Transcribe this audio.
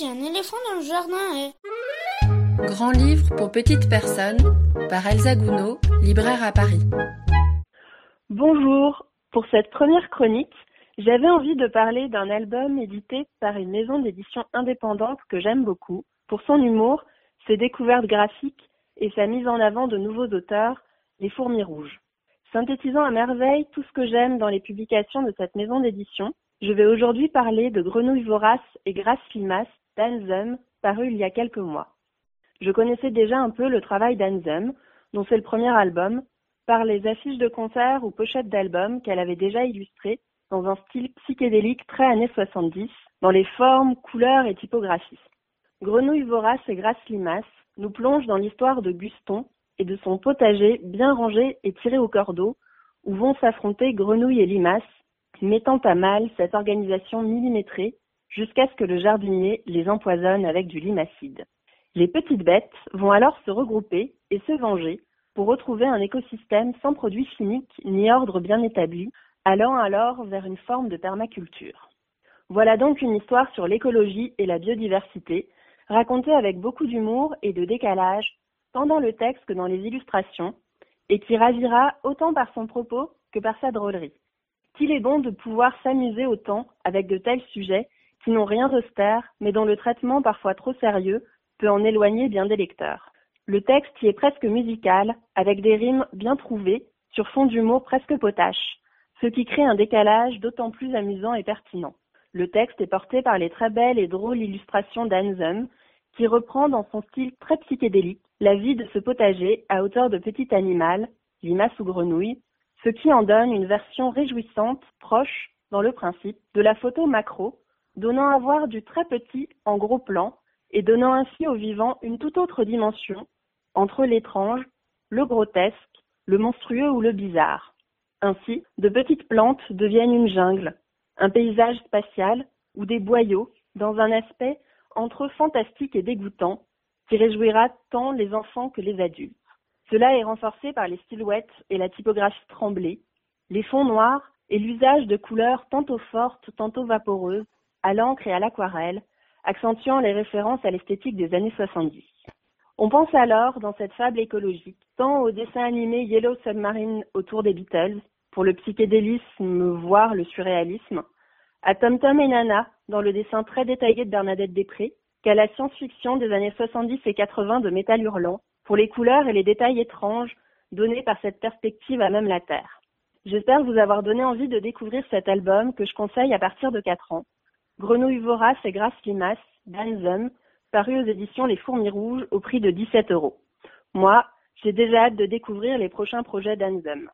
si un éléphant dans le jardin est Grand livre pour petites personnes par Elsa Gounod, libraire à Paris. Bonjour. Pour cette première chronique, j'avais envie de parler d'un album édité par une maison d'édition indépendante que j'aime beaucoup pour son humour, ses découvertes graphiques et sa mise en avant de nouveaux auteurs, Les Fourmis Rouges. Synthétisant à merveille tout ce que j'aime dans les publications de cette maison d'édition, je vais aujourd'hui parler de Grenouille vorace et Grâce limace d'Anzum, paru il y a quelques mois. Je connaissais déjà un peu le travail d'Anzum, dont c'est le premier album, par les affiches de concerts ou pochettes d'albums qu'elle avait déjà illustrées dans un style psychédélique très années 70, dans les formes, couleurs et typographies. Grenouille vorace et Grâce limace nous plonge dans l'histoire de Guston, et de son potager bien rangé et tiré au cordeau, où vont s'affronter grenouilles et limaces, mettant à mal cette organisation millimétrée jusqu'à ce que le jardinier les empoisonne avec du limacide. Les petites bêtes vont alors se regrouper et se venger pour retrouver un écosystème sans produits chimiques ni ordre bien établi, allant alors vers une forme de permaculture. Voilà donc une histoire sur l'écologie et la biodiversité, racontée avec beaucoup d'humour et de décalage tant dans le texte que dans les illustrations, et qui ravira autant par son propos que par sa drôlerie. Qu'il est bon de pouvoir s'amuser autant avec de tels sujets qui n'ont rien d'austère, mais dont le traitement parfois trop sérieux peut en éloigner bien des lecteurs. Le texte y est presque musical, avec des rimes bien trouvées, sur fond d'humour presque potache, ce qui crée un décalage d'autant plus amusant et pertinent. Le texte est porté par les très belles et drôles illustrations d'Anzum, qui reprend dans son style très psychédélique la vie de ce potager à hauteur de petit animal, limace ou grenouille, ce qui en donne une version réjouissante, proche, dans le principe, de la photo macro, donnant à voir du très petit en gros plan et donnant ainsi au vivant une toute autre dimension entre l'étrange, le grotesque, le monstrueux ou le bizarre. Ainsi, de petites plantes deviennent une jungle, un paysage spatial ou des boyaux dans un aspect entre fantastique et dégoûtant, qui réjouira tant les enfants que les adultes. Cela est renforcé par les silhouettes et la typographie tremblée, les fonds noirs et l'usage de couleurs tantôt fortes, tantôt vaporeuses, à l'encre et à l'aquarelle, accentuant les références à l'esthétique des années 70. On pense alors, dans cette fable écologique, tant au dessin animé Yellow Submarine autour des Beatles, pour le psychédélisme, voire le surréalisme, à Tom Tom et Nana, dans le dessin très détaillé de Bernadette Després, qu'à la science-fiction des années 70 et 80 de Métal Hurlant, pour les couleurs et les détails étranges donnés par cette perspective à même la Terre. J'espère vous avoir donné envie de découvrir cet album que je conseille à partir de 4 ans. Grenouille vorace et grasse limace, d'Anzum, paru aux éditions Les Fourmis Rouges au prix de 17 euros. Moi, j'ai déjà hâte de découvrir les prochains projets d'Anzum.